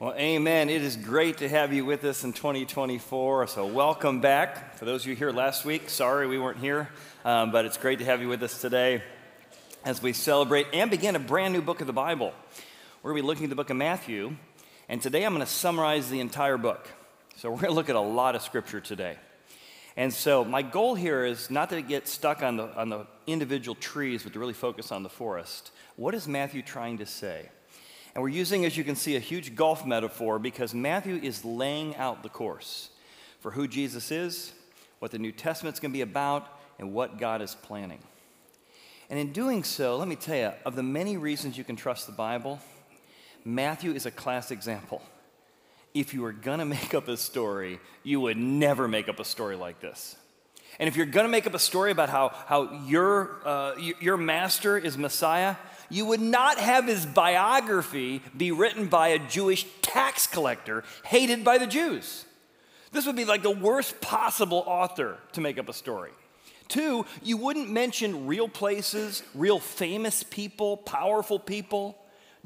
Well, amen. It is great to have you with us in 2024. So, welcome back. For those of you here last week, sorry we weren't here, um, but it's great to have you with us today as we celebrate and begin a brand new book of the Bible. We're going to be looking at the book of Matthew, and today I'm going to summarize the entire book. So, we're going to look at a lot of scripture today. And so, my goal here is not to get stuck on the, on the individual trees, but to really focus on the forest. What is Matthew trying to say? And we're using, as you can see, a huge golf metaphor because Matthew is laying out the course for who Jesus is, what the New Testament's going to be about, and what God is planning. And in doing so, let me tell you, of the many reasons you can trust the Bible, Matthew is a class example. If you were going to make up a story, you would never make up a story like this. And if you're going to make up a story about how, how your, uh, your master is Messiah, you would not have his biography be written by a Jewish tax collector hated by the Jews. This would be like the worst possible author to make up a story. Two, you wouldn't mention real places, real famous people, powerful people,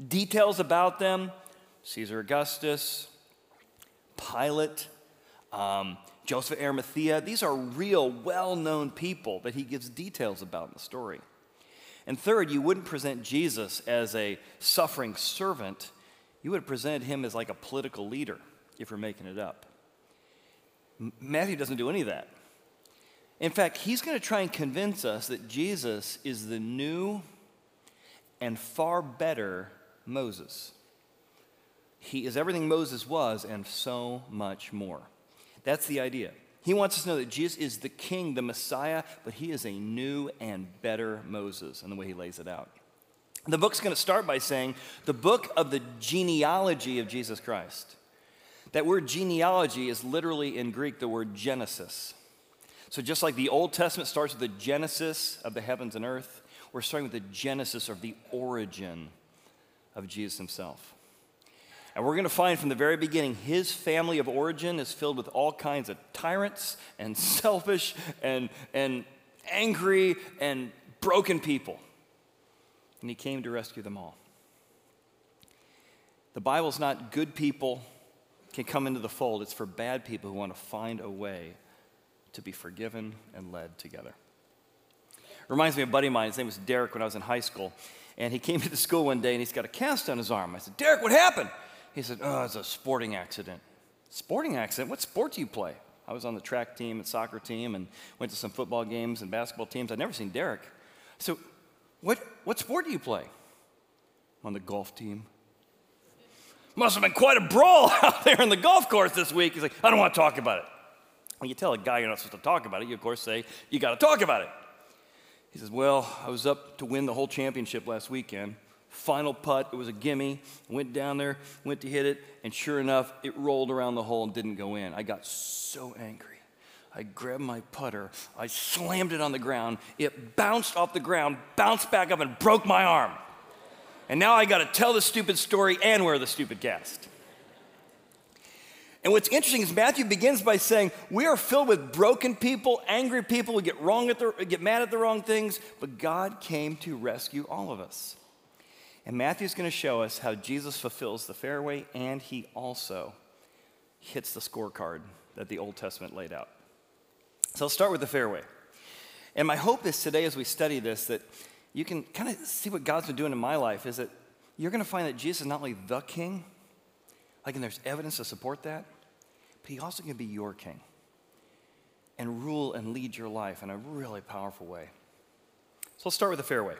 details about them Caesar Augustus, Pilate, um, Joseph Arimathea. These are real, well known people that he gives details about in the story. And third, you wouldn't present Jesus as a suffering servant. You would have presented him as like a political leader if you're making it up. Matthew doesn't do any of that. In fact, he's going to try and convince us that Jesus is the new and far better Moses. He is everything Moses was and so much more. That's the idea. He wants us to know that Jesus is the king, the Messiah, but he is a new and better Moses in the way he lays it out. The book's going to start by saying the book of the genealogy of Jesus Christ. That word genealogy is literally in Greek the word Genesis. So, just like the Old Testament starts with the genesis of the heavens and earth, we're starting with the genesis of the origin of Jesus himself. And we're going to find from the very beginning, his family of origin is filled with all kinds of tyrants and selfish and, and angry and broken people. And he came to rescue them all. The Bible's not good people can come into the fold, it's for bad people who want to find a way to be forgiven and led together. Reminds me of a buddy of mine, his name was Derek when I was in high school. And he came to the school one day and he's got a cast on his arm. I said, Derek, what happened? He said, Oh, it's a sporting accident. Sporting accident? What sport do you play? I was on the track team and soccer team and went to some football games and basketball teams. I'd never seen Derek. So, what, what sport do you play? I'm on the golf team. Must have been quite a brawl out there in the golf course this week. He's like, I don't want to talk about it. When you tell a guy you're not supposed to talk about it, you of course say, You got to talk about it. He says, Well, I was up to win the whole championship last weekend final putt. It was a gimme. Went down there, went to hit it, and sure enough, it rolled around the hole and didn't go in. I got so angry. I grabbed my putter, I slammed it on the ground. It bounced off the ground, bounced back up, and broke my arm. And now I got to tell the stupid story and wear the stupid cast. And what's interesting is Matthew begins by saying, We are filled with broken people, angry people, we get, wrong at the, get mad at the wrong things, but God came to rescue all of us. And Matthew's going to show us how Jesus fulfills the fairway and he also hits the scorecard that the Old Testament laid out. So I'll start with the fairway. And my hope is today, as we study this, that you can kind of see what God's been doing in my life is that you're going to find that Jesus is not only the king, like, and there's evidence to support that, but he also can be your king and rule and lead your life in a really powerful way. So let's start with the fairway.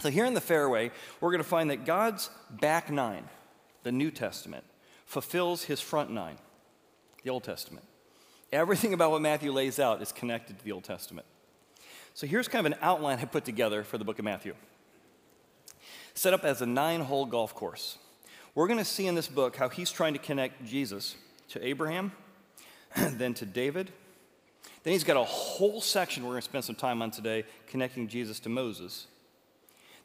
So, here in the fairway, we're going to find that God's back nine, the New Testament, fulfills his front nine, the Old Testament. Everything about what Matthew lays out is connected to the Old Testament. So, here's kind of an outline I put together for the book of Matthew. Set up as a nine hole golf course. We're going to see in this book how he's trying to connect Jesus to Abraham, then to David. Then he's got a whole section we're going to spend some time on today connecting Jesus to Moses.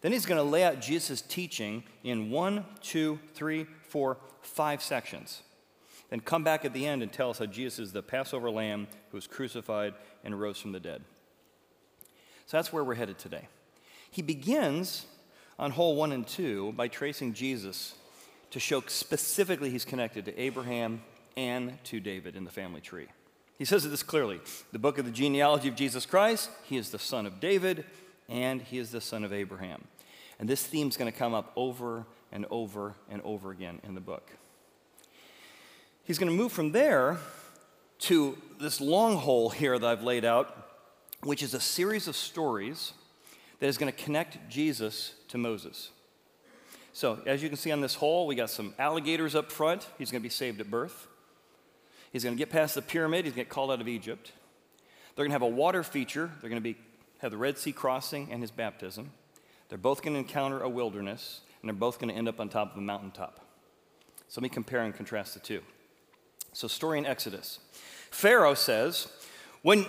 Then he's going to lay out Jesus' teaching in one, two, three, four, five sections. Then come back at the end and tell us how Jesus is the Passover lamb who was crucified and rose from the dead. So that's where we're headed today. He begins on hole one and two by tracing Jesus to show specifically he's connected to Abraham and to David in the family tree. He says this clearly the book of the genealogy of Jesus Christ, he is the son of David and he is the son of Abraham. And this theme is going to come up over and over and over again in the book. He's going to move from there to this long hole here that I've laid out, which is a series of stories that is going to connect Jesus to Moses. So, as you can see on this hole, we got some alligators up front. He's going to be saved at birth. He's going to get past the pyramid. He's going to get called out of Egypt. They're going to have a water feature. They're going to be, have the Red Sea crossing and his baptism. They're both going to encounter a wilderness, and they're both going to end up on top of a mountaintop. So let me compare and contrast the two. So, story in Exodus. Pharaoh says, when,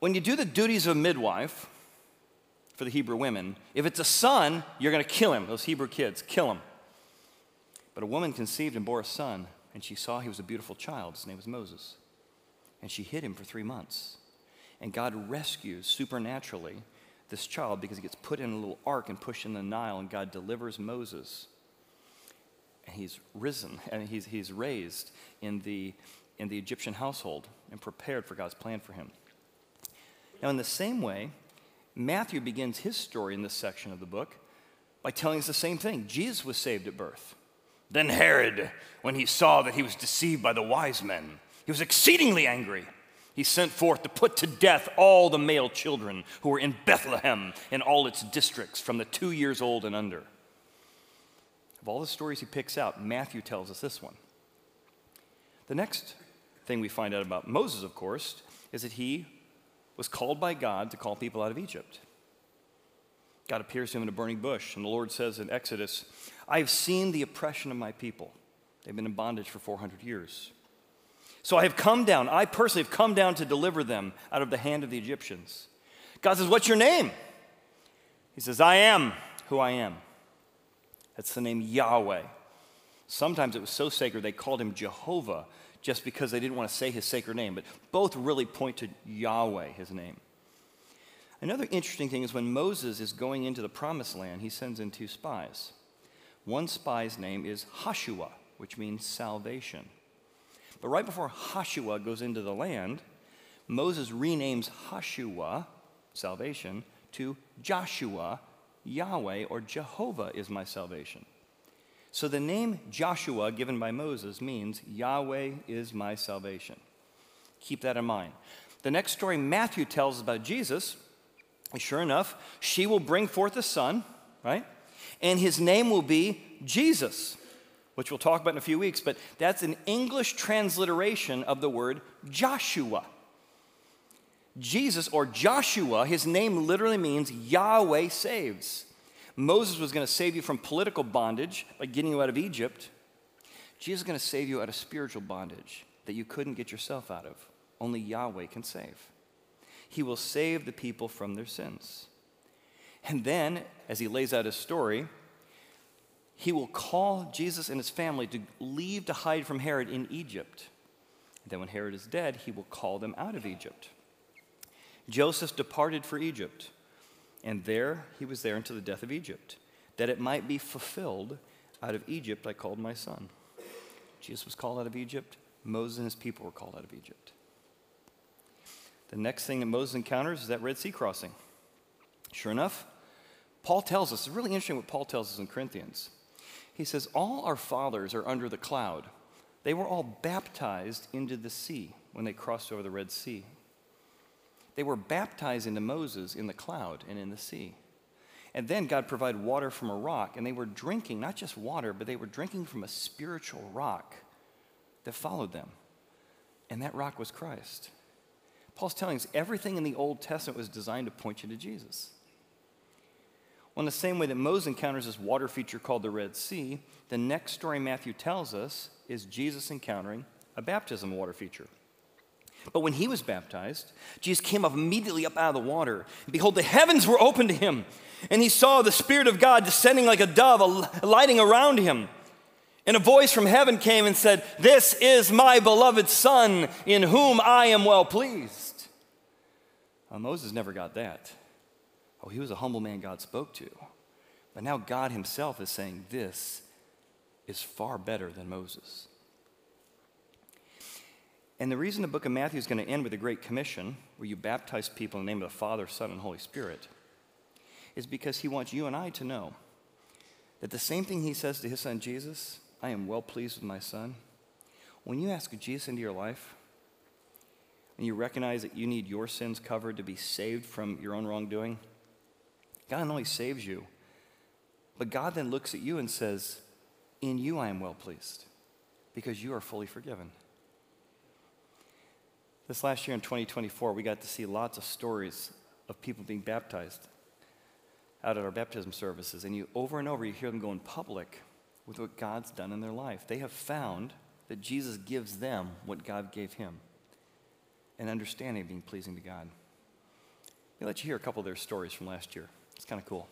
when you do the duties of a midwife, for the Hebrew women. If it's a son, you're going to kill him, those Hebrew kids, kill him. But a woman conceived and bore a son, and she saw he was a beautiful child. His name was Moses. And she hid him for three months. And God rescues supernaturally this child because he gets put in a little ark and pushed in the Nile, and God delivers Moses. And he's risen, and he's, he's raised in the, in the Egyptian household and prepared for God's plan for him. Now, in the same way, Matthew begins his story in this section of the book by telling us the same thing. Jesus was saved at birth. Then Herod, when he saw that he was deceived by the wise men, he was exceedingly angry. He sent forth to put to death all the male children who were in Bethlehem and all its districts from the two years old and under. Of all the stories he picks out, Matthew tells us this one. The next thing we find out about Moses, of course, is that he was called by God to call people out of Egypt. God appears to him in a burning bush, and the Lord says in Exodus, I have seen the oppression of my people. They've been in bondage for 400 years. So I have come down, I personally have come down to deliver them out of the hand of the Egyptians. God says, What's your name? He says, I am who I am. That's the name Yahweh. Sometimes it was so sacred they called him Jehovah just because they didn't want to say his sacred name, but both really point to Yahweh, his name. Another interesting thing is when Moses is going into the promised land, he sends in two spies. One spy's name is Hashua, which means salvation. But right before Hashua goes into the land, Moses renames Hashua, salvation, to Joshua, Yahweh, or Jehovah is my salvation. So the name Joshua given by Moses means Yahweh is my salvation. Keep that in mind. The next story Matthew tells about Jesus, sure enough, she will bring forth a son, right? And his name will be Jesus, which we'll talk about in a few weeks, but that's an English transliteration of the word Joshua. Jesus or Joshua, his name literally means Yahweh saves. Moses was going to save you from political bondage by getting you out of Egypt. Jesus is going to save you out of spiritual bondage that you couldn't get yourself out of. Only Yahweh can save. He will save the people from their sins. And then, as he lays out his story, he will call Jesus and his family to leave to hide from Herod in Egypt. Then, when Herod is dead, he will call them out of Egypt. Joseph departed for Egypt. And there he was there until the death of Egypt, that it might be fulfilled out of Egypt I called my son. Jesus was called out of Egypt. Moses and his people were called out of Egypt. The next thing that Moses encounters is that Red Sea crossing. Sure enough, Paul tells us, it's really interesting what Paul tells us in Corinthians. He says, All our fathers are under the cloud. They were all baptized into the sea when they crossed over the Red Sea. They were baptized into Moses in the cloud and in the sea. And then God provided water from a rock, and they were drinking not just water, but they were drinking from a spiritual rock that followed them. And that rock was Christ. Paul's telling us everything in the Old Testament was designed to point you to Jesus. Well, in the same way that Moses encounters this water feature called the Red Sea, the next story Matthew tells us is Jesus encountering a baptism water feature. But when he was baptized, Jesus came up immediately up out of the water. And behold, the heavens were opened to him, and he saw the Spirit of God descending like a dove, alighting around him. And a voice from heaven came and said, This is my beloved Son, in whom I am well pleased. Moses never got that. Oh, he was a humble man God spoke to. But now God himself is saying, This is far better than Moses. And the reason the book of Matthew is going to end with a great commission, where you baptize people in the name of the Father, Son, and Holy Spirit, is because he wants you and I to know that the same thing he says to his son Jesus, I am well pleased with my son. When you ask Jesus into your life, and you recognize that you need your sins covered to be saved from your own wrongdoing, God not only saves you, but God then looks at you and says, In you I am well pleased, because you are fully forgiven. This last year in 2024, we got to see lots of stories of people being baptized out at our baptism services. And you over and over, you hear them go in public with what God's done in their life. They have found that Jesus gives them what God gave him an understanding of being pleasing to God. Let me let you hear a couple of their stories from last year. It's kind of cool.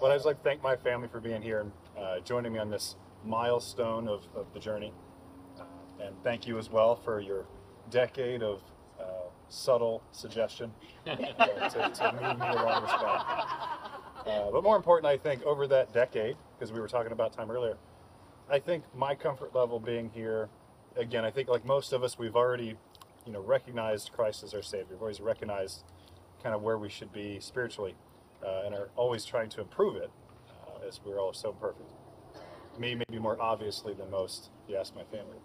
Well, I'd just like to thank my family for being here and uh, joining me on this milestone of, of the journey. And thank you as well for your decade of uh, subtle suggestion uh, to, to move me along this path. Uh, but more important, I think, over that decade, because we were talking about time earlier, I think my comfort level being here, again, I think like most of us, we've already, you know, recognized Christ as our Savior. We've always recognized kind of where we should be spiritually, uh, and are always trying to improve it, uh, as we're all so perfect. Me, maybe more obviously than most, you ask my family.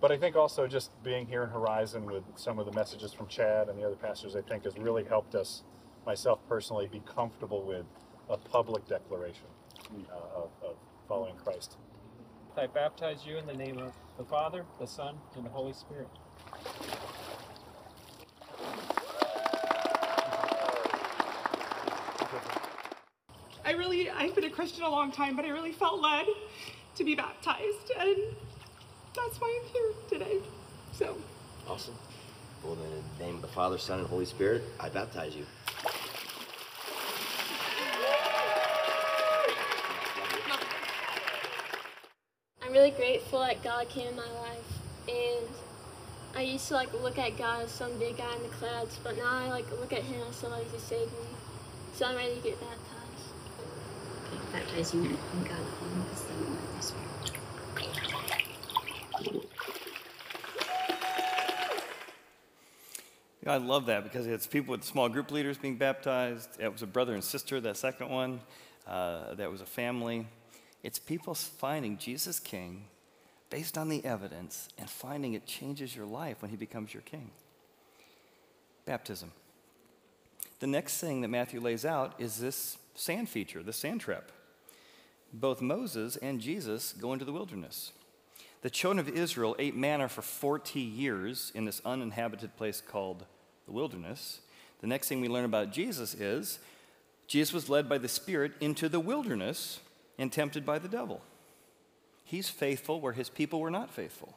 But I think also just being here in Horizon with some of the messages from Chad and the other pastors, I think has really helped us, myself personally, be comfortable with a public declaration uh, of, of following Christ. I baptize you in the name of the Father, the Son, and the Holy Spirit. Really, I've been a Christian a long time, but I really felt led to be baptized. And that's why I'm here today. So. Awesome. Well, in the name of the Father, Son, and Holy Spirit, I baptize you. I'm really grateful that God came in my life, and I used to like look at God as some big guy in the clouds, but now I like look at Him as somebody who saved me. So I'm ready to get baptized. Baptizing in God the Father, the Son, and the Holy Spirit. I love that because it's people with small group leaders being baptized. It was a brother and sister, that second one. Uh, that was a family. It's people finding Jesus King based on the evidence and finding it changes your life when he becomes your king. Baptism. The next thing that Matthew lays out is this sand feature, the sand trap. Both Moses and Jesus go into the wilderness. The children of Israel ate manna for 40 years in this uninhabited place called the wilderness. The next thing we learn about Jesus is Jesus was led by the Spirit into the wilderness and tempted by the devil. He's faithful where his people were not faithful.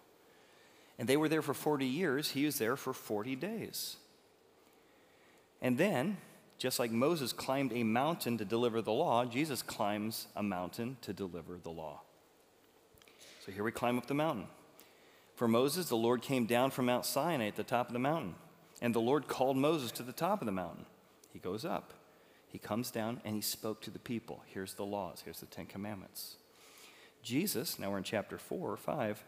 And they were there for 40 years, he was there for 40 days. And then, just like Moses climbed a mountain to deliver the law, Jesus climbs a mountain to deliver the law. So here we climb up the mountain. For Moses, the Lord came down from Mount Sinai at the top of the mountain. And the Lord called Moses to the top of the mountain. He goes up. He comes down and he spoke to the people. Here's the laws, here's the Ten Commandments. Jesus, now we're in chapter 4 or 5,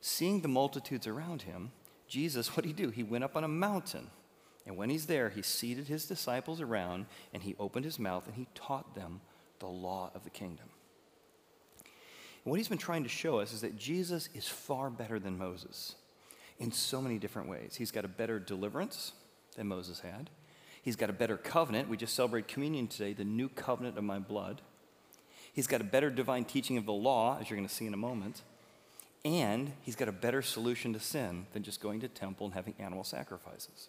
seeing the multitudes around him, Jesus, what did he do? He went up on a mountain. And when he's there, he seated his disciples around and he opened his mouth and he taught them the law of the kingdom. And what he's been trying to show us is that Jesus is far better than Moses in so many different ways. He's got a better deliverance than Moses had. He's got a better covenant. We just celebrate communion today, the new covenant of my blood. He's got a better divine teaching of the law, as you're going to see in a moment. And he's got a better solution to sin than just going to temple and having animal sacrifices.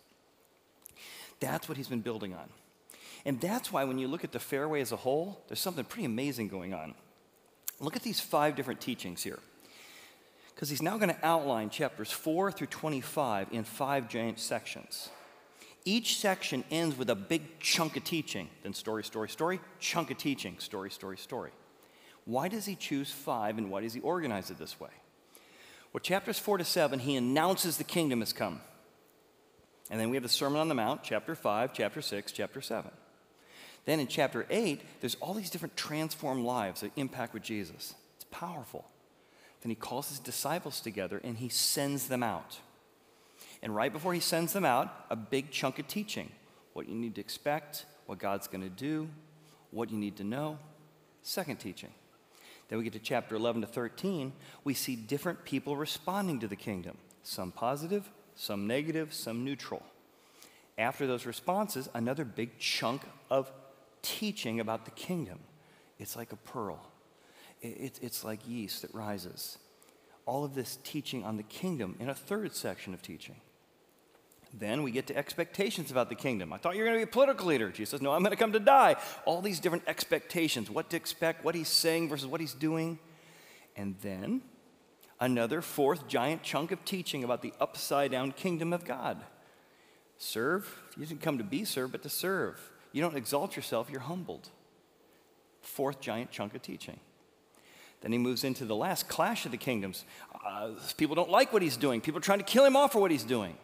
That's what he's been building on. And that's why when you look at the fairway as a whole, there's something pretty amazing going on. Look at these five different teachings here because he's now going to outline chapters 4 through 25 in five giant sections. Each section ends with a big chunk of teaching, then story, story, story, chunk of teaching, story, story, story. Why does he choose five and why does he organize it this way? Well, chapters 4 to 7, he announces the kingdom has come. And then we have the Sermon on the Mount, chapter 5, chapter 6, chapter 7. Then in chapter 8, there's all these different transformed lives that impact with Jesus. It's powerful. Then he calls his disciples together and he sends them out. And right before he sends them out, a big chunk of teaching what you need to expect, what God's going to do, what you need to know. Second teaching. Then we get to chapter 11 to 13. We see different people responding to the kingdom some positive, some negative, some neutral. After those responses, another big chunk of teaching about the kingdom. It's like a pearl, it's like yeast that rises. All of this teaching on the kingdom in a third section of teaching. Then we get to expectations about the kingdom. I thought you were going to be a political leader. Jesus says, No, I'm going to come to die. All these different expectations what to expect, what he's saying versus what he's doing. And then another fourth giant chunk of teaching about the upside down kingdom of God. Serve. You didn't come to be served, but to serve. You don't exalt yourself, you're humbled. Fourth giant chunk of teaching. Then he moves into the last clash of the kingdoms. Uh, people don't like what he's doing, people are trying to kill him off for what he's doing.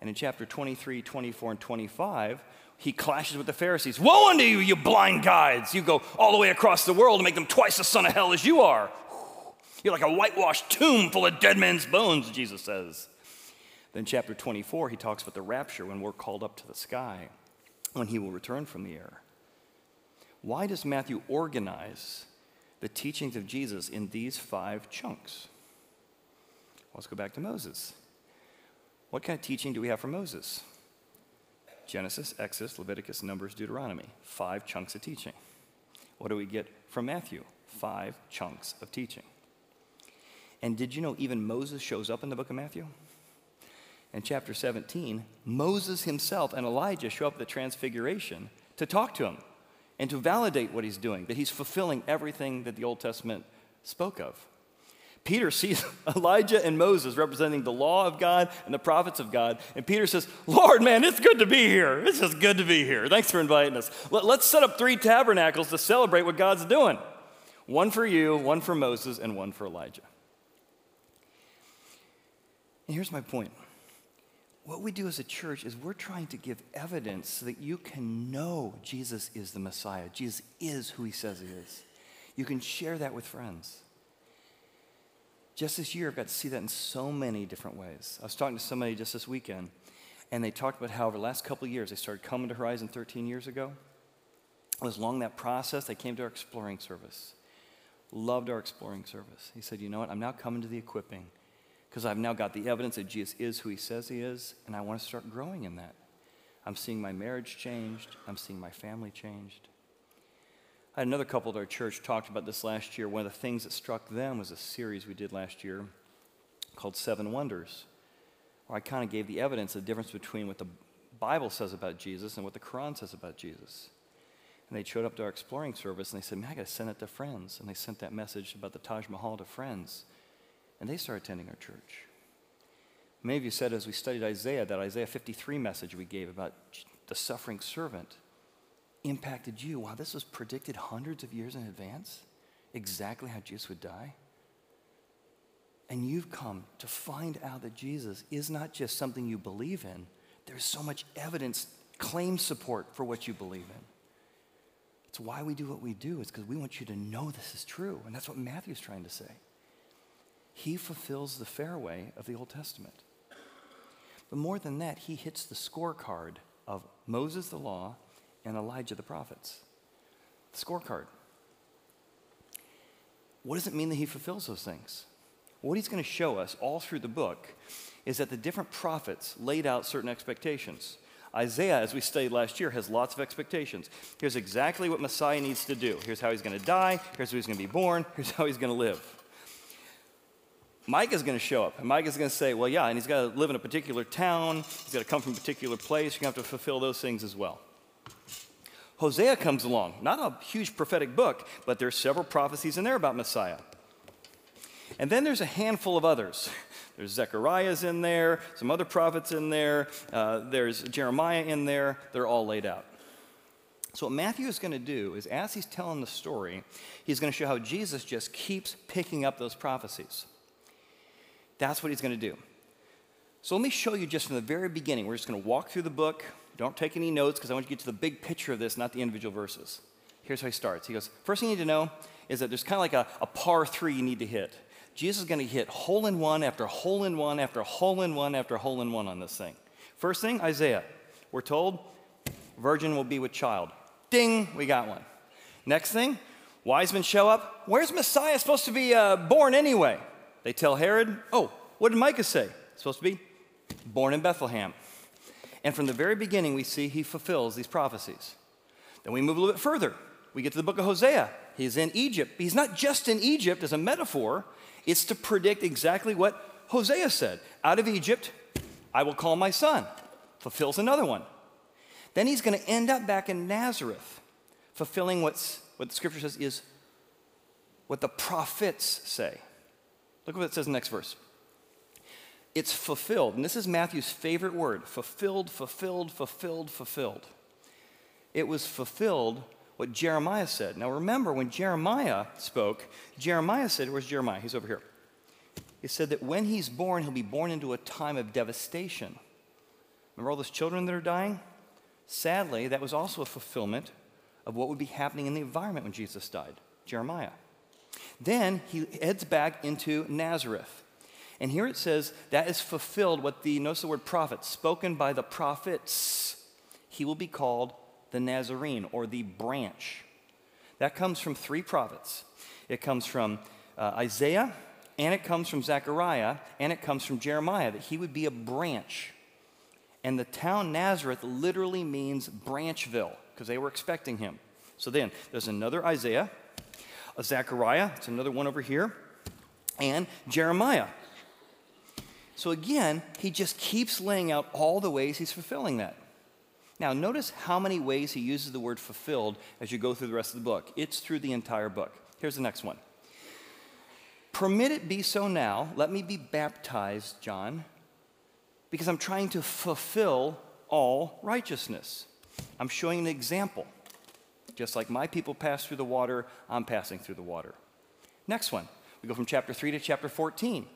And in chapter 23, 24, and 25, he clashes with the Pharisees. Woe unto you, you blind guides! You go all the way across the world to make them twice the son of hell as you are. You're like a whitewashed tomb full of dead men's bones, Jesus says. Then, chapter 24, he talks about the rapture when we're called up to the sky, when he will return from the air. Why does Matthew organize the teachings of Jesus in these five chunks? Let's go back to Moses. What kind of teaching do we have from Moses? Genesis, Exodus, Leviticus, Numbers, Deuteronomy. Five chunks of teaching. What do we get from Matthew? Five chunks of teaching. And did you know even Moses shows up in the book of Matthew? In chapter 17, Moses himself and Elijah show up at the transfiguration to talk to him and to validate what he's doing, that he's fulfilling everything that the Old Testament spoke of. Peter sees Elijah and Moses representing the law of God and the prophets of God. And Peter says, Lord, man, it's good to be here. It's just good to be here. Thanks for inviting us. Let, us set up three tabernacles to celebrate what God's doing one for you, one for Moses, and one for Elijah. And here's my point what we do as a church is we're trying to give evidence so that you can know Jesus is the Messiah. Jesus is who he says he is. You can share that with friends. Just this year, I've got to see that in so many different ways. I was talking to somebody just this weekend, and they talked about how over the last couple of years, they started coming to Horizon 13 years ago. It was along that process, they came to our exploring service. Loved our exploring service. He said, You know what? I'm now coming to the equipping because I've now got the evidence that Jesus is who he says he is, and I want to start growing in that. I'm seeing my marriage changed, I'm seeing my family changed. I had another couple at our church talked about this last year. One of the things that struck them was a series we did last year called Seven Wonders, where I kind of gave the evidence, the difference between what the Bible says about Jesus and what the Quran says about Jesus. And they showed up to our exploring service and they said, Man, I got to send it to friends. And they sent that message about the Taj Mahal to friends. And they started attending our church. Many of you said as we studied Isaiah, that Isaiah 53 message we gave about the suffering servant impacted you. Wow, this was predicted hundreds of years in advance, exactly how Jesus would die. And you've come to find out that Jesus is not just something you believe in, there's so much evidence, claim support for what you believe in. It's why we do what we do. It's because we want you to know this is true. And that's what Matthew's trying to say. He fulfills the fairway of the Old Testament. But more than that, he hits the scorecard of Moses, the law, and Elijah the prophets. The scorecard. What does it mean that he fulfills those things? What he's going to show us all through the book is that the different prophets laid out certain expectations. Isaiah, as we studied last year, has lots of expectations. Here's exactly what Messiah needs to do. Here's how he's going to die. Here's how he's going to be born. Here's how he's going to live. Micah is going to show up, and Micah is going to say, Well, yeah, and he's got to live in a particular town. He's got to come from a particular place. You're going to have to fulfill those things as well. Hosea comes along. Not a huge prophetic book, but there's several prophecies in there about Messiah. And then there's a handful of others. There's Zechariah's in there, some other prophets in there, uh, there's Jeremiah in there. They're all laid out. So, what Matthew is going to do is, as he's telling the story, he's going to show how Jesus just keeps picking up those prophecies. That's what he's going to do. So let me show you just from the very beginning. We're just going to walk through the book. Don't take any notes because I want you to get to the big picture of this, not the individual verses. Here's how he starts. He goes, First thing you need to know is that there's kind of like a, a par three you need to hit. Jesus is going to hit hole in one after hole in one after hole in one after hole in one on this thing. First thing, Isaiah. We're told, virgin will be with child. Ding, we got one. Next thing, wise men show up. Where's Messiah supposed to be uh, born anyway? They tell Herod, oh, what did Micah say? supposed to be born in Bethlehem. And from the very beginning, we see he fulfills these prophecies. Then we move a little bit further. We get to the book of Hosea. He's in Egypt. He's not just in Egypt as a metaphor, it's to predict exactly what Hosea said. Out of Egypt, I will call my son. Fulfills another one. Then he's going to end up back in Nazareth, fulfilling what's, what the scripture says is what the prophets say. Look what it says in the next verse. It's fulfilled. And this is Matthew's favorite word fulfilled, fulfilled, fulfilled, fulfilled. It was fulfilled what Jeremiah said. Now remember, when Jeremiah spoke, Jeremiah said, Where's Jeremiah? He's over here. He said that when he's born, he'll be born into a time of devastation. Remember all those children that are dying? Sadly, that was also a fulfillment of what would be happening in the environment when Jesus died. Jeremiah. Then he heads back into Nazareth. And here it says that is fulfilled what the, notice the word prophet, spoken by the prophets. He will be called the Nazarene or the branch. That comes from three prophets. It comes from uh, Isaiah, and it comes from Zechariah, and it comes from Jeremiah, that he would be a branch. And the town Nazareth literally means branchville because they were expecting him. So then, there's another Isaiah, Zechariah, it's another one over here, and Jeremiah. So again, he just keeps laying out all the ways he's fulfilling that. Now, notice how many ways he uses the word fulfilled as you go through the rest of the book. It's through the entire book. Here's the next one Permit it be so now. Let me be baptized, John, because I'm trying to fulfill all righteousness. I'm showing an example. Just like my people pass through the water, I'm passing through the water. Next one. We go from chapter 3 to chapter 14.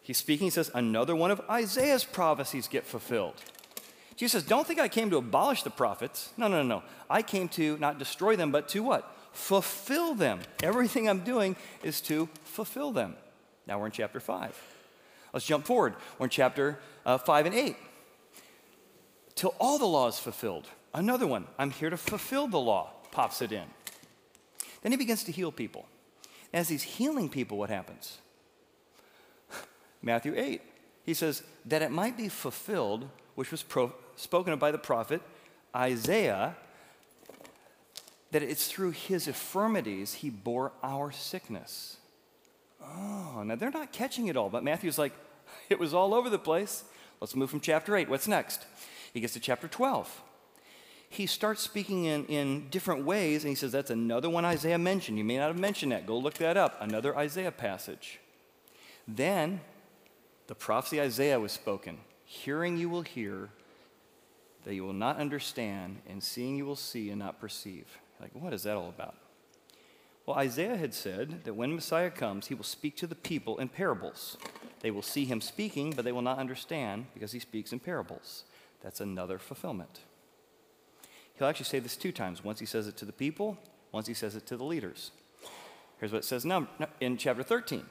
He's speaking, he says, another one of Isaiah's prophecies get fulfilled. Jesus says, Don't think I came to abolish the prophets. No, no, no, no. I came to not destroy them, but to what? Fulfill them. Everything I'm doing is to fulfill them. Now we're in chapter 5. Let's jump forward. We're in chapter uh, 5 and 8. Till all the law is fulfilled. Another one. I'm here to fulfill the law. Pops it in. Then he begins to heal people. As he's healing people, what happens? Matthew 8. He says, that it might be fulfilled, which was pro- spoken of by the prophet Isaiah, that it's through his infirmities he bore our sickness. Oh, now they're not catching it all, but Matthew's like, it was all over the place. Let's move from chapter 8. What's next? He gets to chapter 12. He starts speaking in, in different ways, and he says, That's another one Isaiah mentioned. You may not have mentioned that. Go look that up. Another Isaiah passage. Then the prophecy Isaiah was spoken Hearing you will hear, that you will not understand, and seeing you will see and not perceive. Like, what is that all about? Well, Isaiah had said that when Messiah comes, he will speak to the people in parables. They will see him speaking, but they will not understand because he speaks in parables. That's another fulfillment. He'll actually say this two times. Once he says it to the people, once he says it to the leaders. Here's what it says now in chapter 13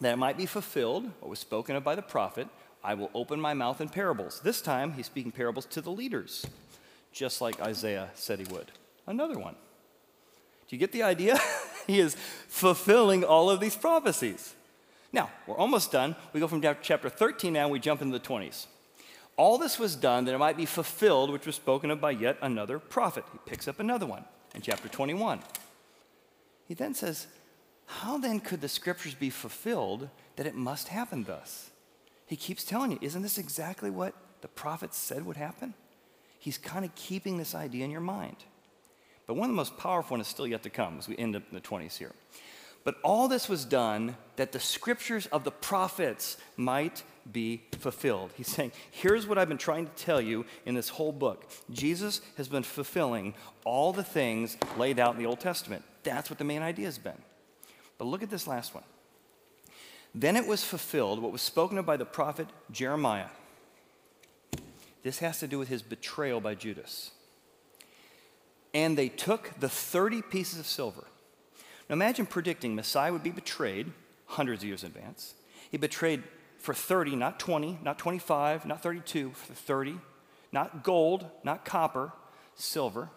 that it might be fulfilled, what was spoken of by the prophet, I will open my mouth in parables. This time, he's speaking parables to the leaders, just like Isaiah said he would. Another one. Do you get the idea? he is fulfilling all of these prophecies. Now, we're almost done. We go from chapter 13 now, we jump into the 20s. All this was done that it might be fulfilled, which was spoken of by yet another prophet. He picks up another one in chapter 21. He then says, How then could the scriptures be fulfilled that it must happen thus? He keeps telling you, isn't this exactly what the prophets said would happen? He's kind of keeping this idea in your mind. But one of the most powerful ones is still yet to come as we end up in the 20s here. But all this was done that the scriptures of the prophets might be fulfilled. He's saying, here's what I've been trying to tell you in this whole book. Jesus has been fulfilling all the things laid out in the Old Testament. That's what the main idea has been. But look at this last one. Then it was fulfilled what was spoken of by the prophet Jeremiah. This has to do with his betrayal by Judas. And they took the 30 pieces of silver. Now imagine predicting Messiah would be betrayed hundreds of years in advance. He betrayed for 30, not 20, not 25, not 32, for 30, not gold, not copper, silver.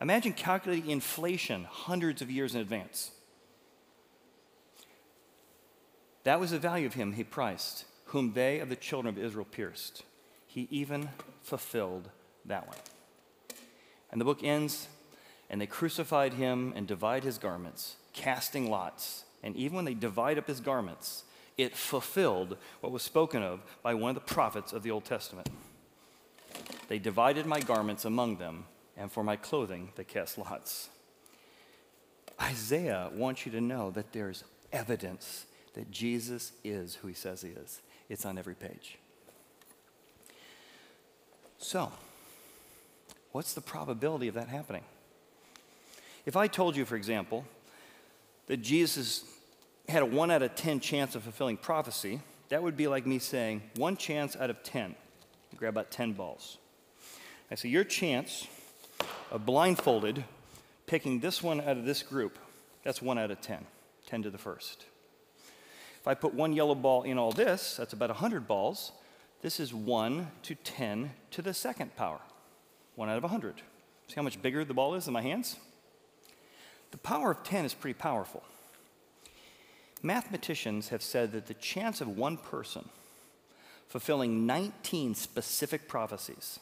Imagine calculating inflation hundreds of years in advance. That was the value of him he priced, whom they of the children of Israel pierced. He even fulfilled that one. And the book ends, and they crucified him and divide his garments, casting lots. And even when they divide up his garments, it fulfilled what was spoken of by one of the prophets of the Old Testament. They divided my garments among them, and for my clothing they cast lots. Isaiah wants you to know that there's evidence that Jesus is who he says he is. It's on every page. So, what's the probability of that happening? If I told you, for example, that Jesus had a 1 out of 10 chance of fulfilling prophecy, that would be like me saying, one chance out of 10. You grab about 10 balls. I say, your chance of blindfolded picking this one out of this group, that's 1 out of 10, 10 to the first. If I put one yellow ball in all this, that's about 100 balls. This is 1 to 10 to the second power, 1 out of 100. See how much bigger the ball is in my hands? The power of 10 is pretty powerful. Mathematicians have said that the chance of one person fulfilling 19 specific prophecies,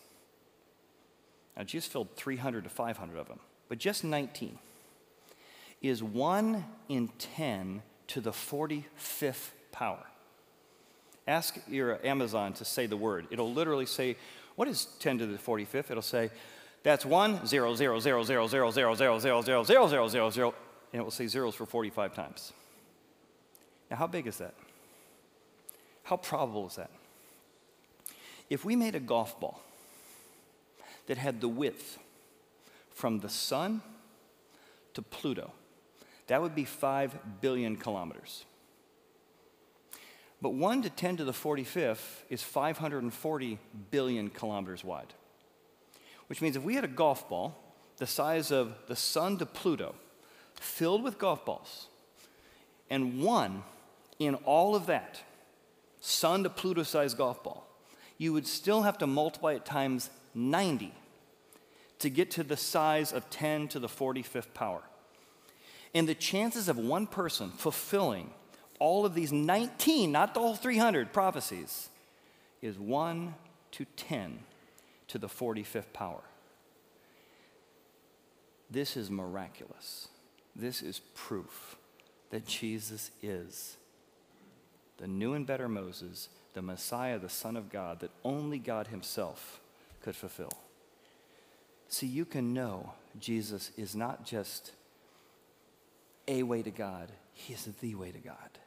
now Jesus filled 300 to 500 of them, but just 19, is 1 in 10 to the 45th power. Ask your Amazon to say the word. It'll literally say, what is 10 to the 45th? It'll say, that's 1, 0, 0, 0, 0, 0, 0, 0, 0, 0, 0, 0, 0, 0, and it will say zeros for 45 times. Now, how big is that? How probable is that? If we made a golf ball that had the width from the sun to Pluto, that would be 5 billion kilometers. But 1 to 10 to the 45th is 540 billion kilometers wide. Which means if we had a golf ball the size of the sun to Pluto, filled with golf balls, and one in all of that, sun to Pluto sized golf ball, you would still have to multiply it times 90 to get to the size of 10 to the 45th power. And the chances of one person fulfilling all of these 19, not the whole 300 prophecies, is 1 to 10 to the 45th power. This is miraculous. This is proof that Jesus is the new and better Moses, the Messiah, the Son of God, that only God Himself could fulfill. See, you can know Jesus is not just a way to God, He is the way to God.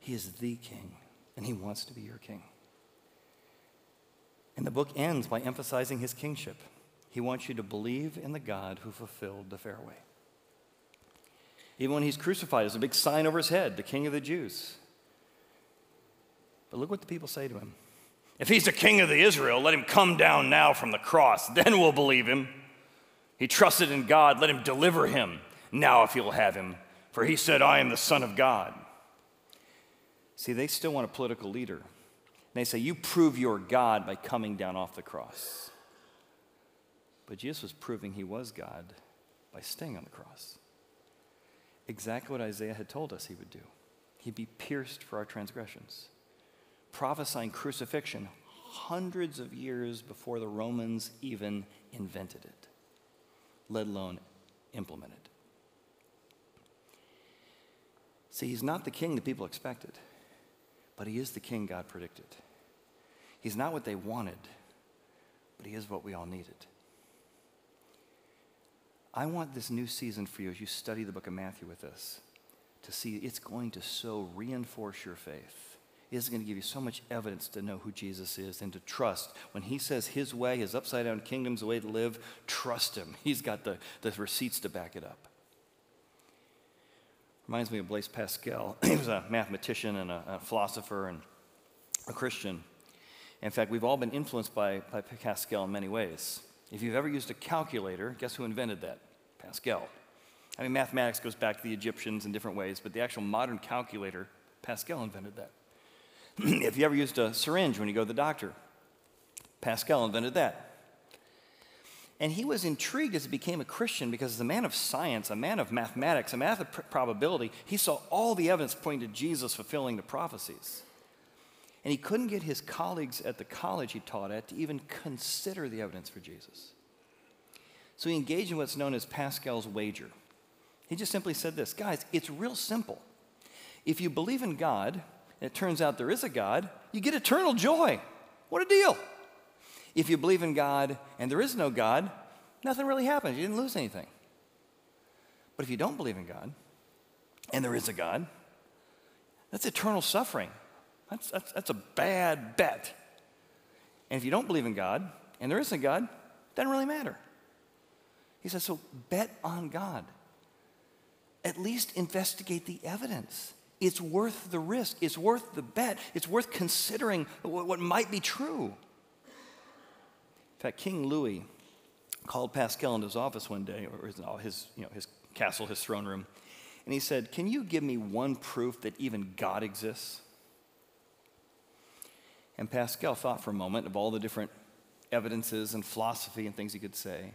He is the King, and He wants to be your King. And the book ends by emphasizing His kingship. He wants you to believe in the God who fulfilled the fairway. Even when He's crucified, there's a big sign over His head, the King of the Jews. But look what the people say to him. If he's the king of the Israel, let him come down now from the cross. Then we'll believe him. He trusted in God. Let him deliver him now if you'll have him. For he said, I am the Son of God. See, they still want a political leader. And they say, You prove you're God by coming down off the cross. But Jesus was proving he was God by staying on the cross. Exactly what Isaiah had told us he would do. He'd be pierced for our transgressions prophesying crucifixion hundreds of years before the Romans even invented it, let alone implemented. See, he's not the king that people expected, but he is the king God predicted. He's not what they wanted, but he is what we all needed. I want this new season for you as you study the book of Matthew with us to see it's going to so reinforce your faith It's going to give you so much evidence to know who Jesus is and to trust. When he says his way, his upside down kingdom's the way to live, trust him. He's got the, the receipts to back it up. Reminds me of Blaise Pascal. he was a mathematician and a, a philosopher and a Christian. In fact, we've all been influenced by, by Pascal in many ways. If you've ever used a calculator, guess who invented that? Pascal. I mean, mathematics goes back to the Egyptians in different ways, but the actual modern calculator, Pascal invented that. if you ever used a syringe when you go to the doctor, Pascal invented that. And he was intrigued as he became a Christian because, as a man of science, a man of mathematics, a man of pr- probability, he saw all the evidence pointing to Jesus fulfilling the prophecies. And he couldn't get his colleagues at the college he taught at to even consider the evidence for Jesus. So he engaged in what's known as Pascal's wager. He just simply said this guys, it's real simple. If you believe in God, and it turns out there is a God, you get eternal joy. What a deal. If you believe in God and there is no God, nothing really happens. You didn't lose anything. But if you don't believe in God and there is a God, that's eternal suffering. That's, that's, that's a bad bet. And if you don't believe in God and there isn't a God, doesn't really matter. He says, so bet on God. At least investigate the evidence. It's worth the risk. It's worth the bet. It's worth considering what, what might be true. In fact, King Louis called Pascal into his office one day, or his, his, you know, his castle, his throne room, and he said, Can you give me one proof that even God exists? And Pascal thought for a moment of all the different evidences and philosophy and things he could say.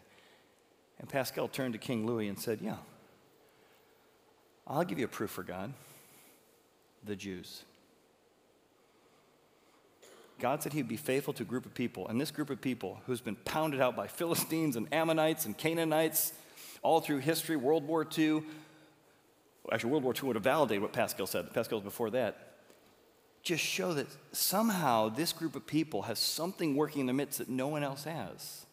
And Pascal turned to King Louis and said, Yeah, I'll give you a proof for God the Jews. God said he'd be faithful to a group of people, and this group of people who's been pounded out by Philistines and Ammonites and Canaanites all through history, World War II. Actually, World War II would have validated what Pascal said. Pascal was before that just show that somehow this group of people has something working in the midst that no one else has.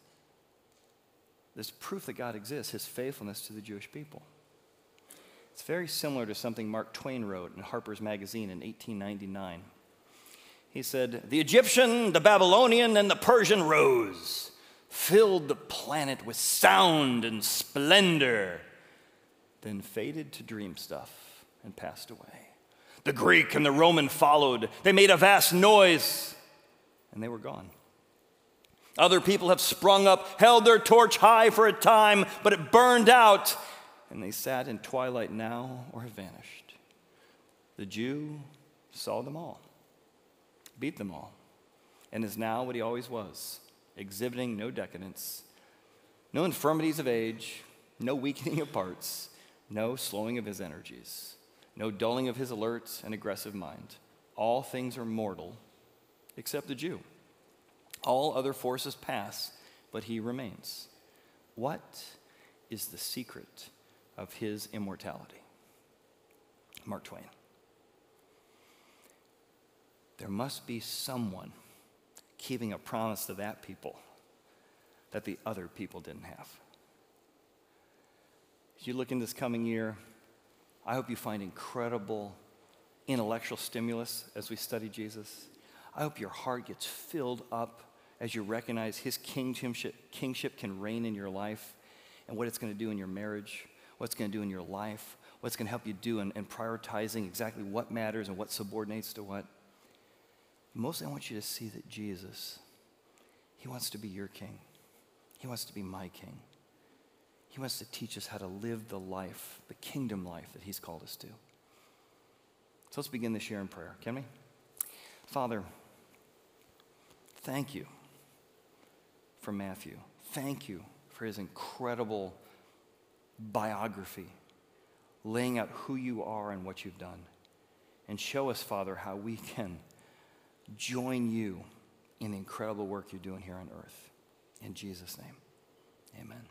There's proof that God exists, his faithfulness to the Jewish people. It's very similar to something Mark Twain wrote in Harper's Magazine in 1899. He said, The Egyptian, the Babylonian, and the Persian rose, filled the planet with sound and splendor, then faded to dream stuff and passed away. The Greek and the Roman followed. They made a vast noise, and they were gone. Other people have sprung up, held their torch high for a time, but it burned out, and they sat in twilight now or have vanished. The Jew saw them all, beat them all, and is now what he always was, exhibiting no decadence, no infirmities of age, no weakening of parts, no slowing of his energies no dulling of his alert and aggressive mind. All things are mortal except the Jew. All other forces pass, but he remains. What is the secret of his immortality? Mark Twain. There must be someone keeping a promise to that people that the other people didn't have. As you look in this coming year, I hope you find incredible intellectual stimulus as we study Jesus. I hope your heart gets filled up as you recognize his kingship, kingship can reign in your life and what it's going to do in your marriage, what it's going to do in your life, what it's going to help you do in, in prioritizing exactly what matters and what subordinates to what. Mostly, I want you to see that Jesus, he wants to be your king, he wants to be my king. He wants to teach us how to live the life, the kingdom life that He's called us to. So let's begin this year in prayer, can we? Father, thank you for Matthew. Thank you for his incredible biography, laying out who you are and what you've done. And show us, Father, how we can join you in the incredible work you're doing here on earth. In Jesus' name, amen.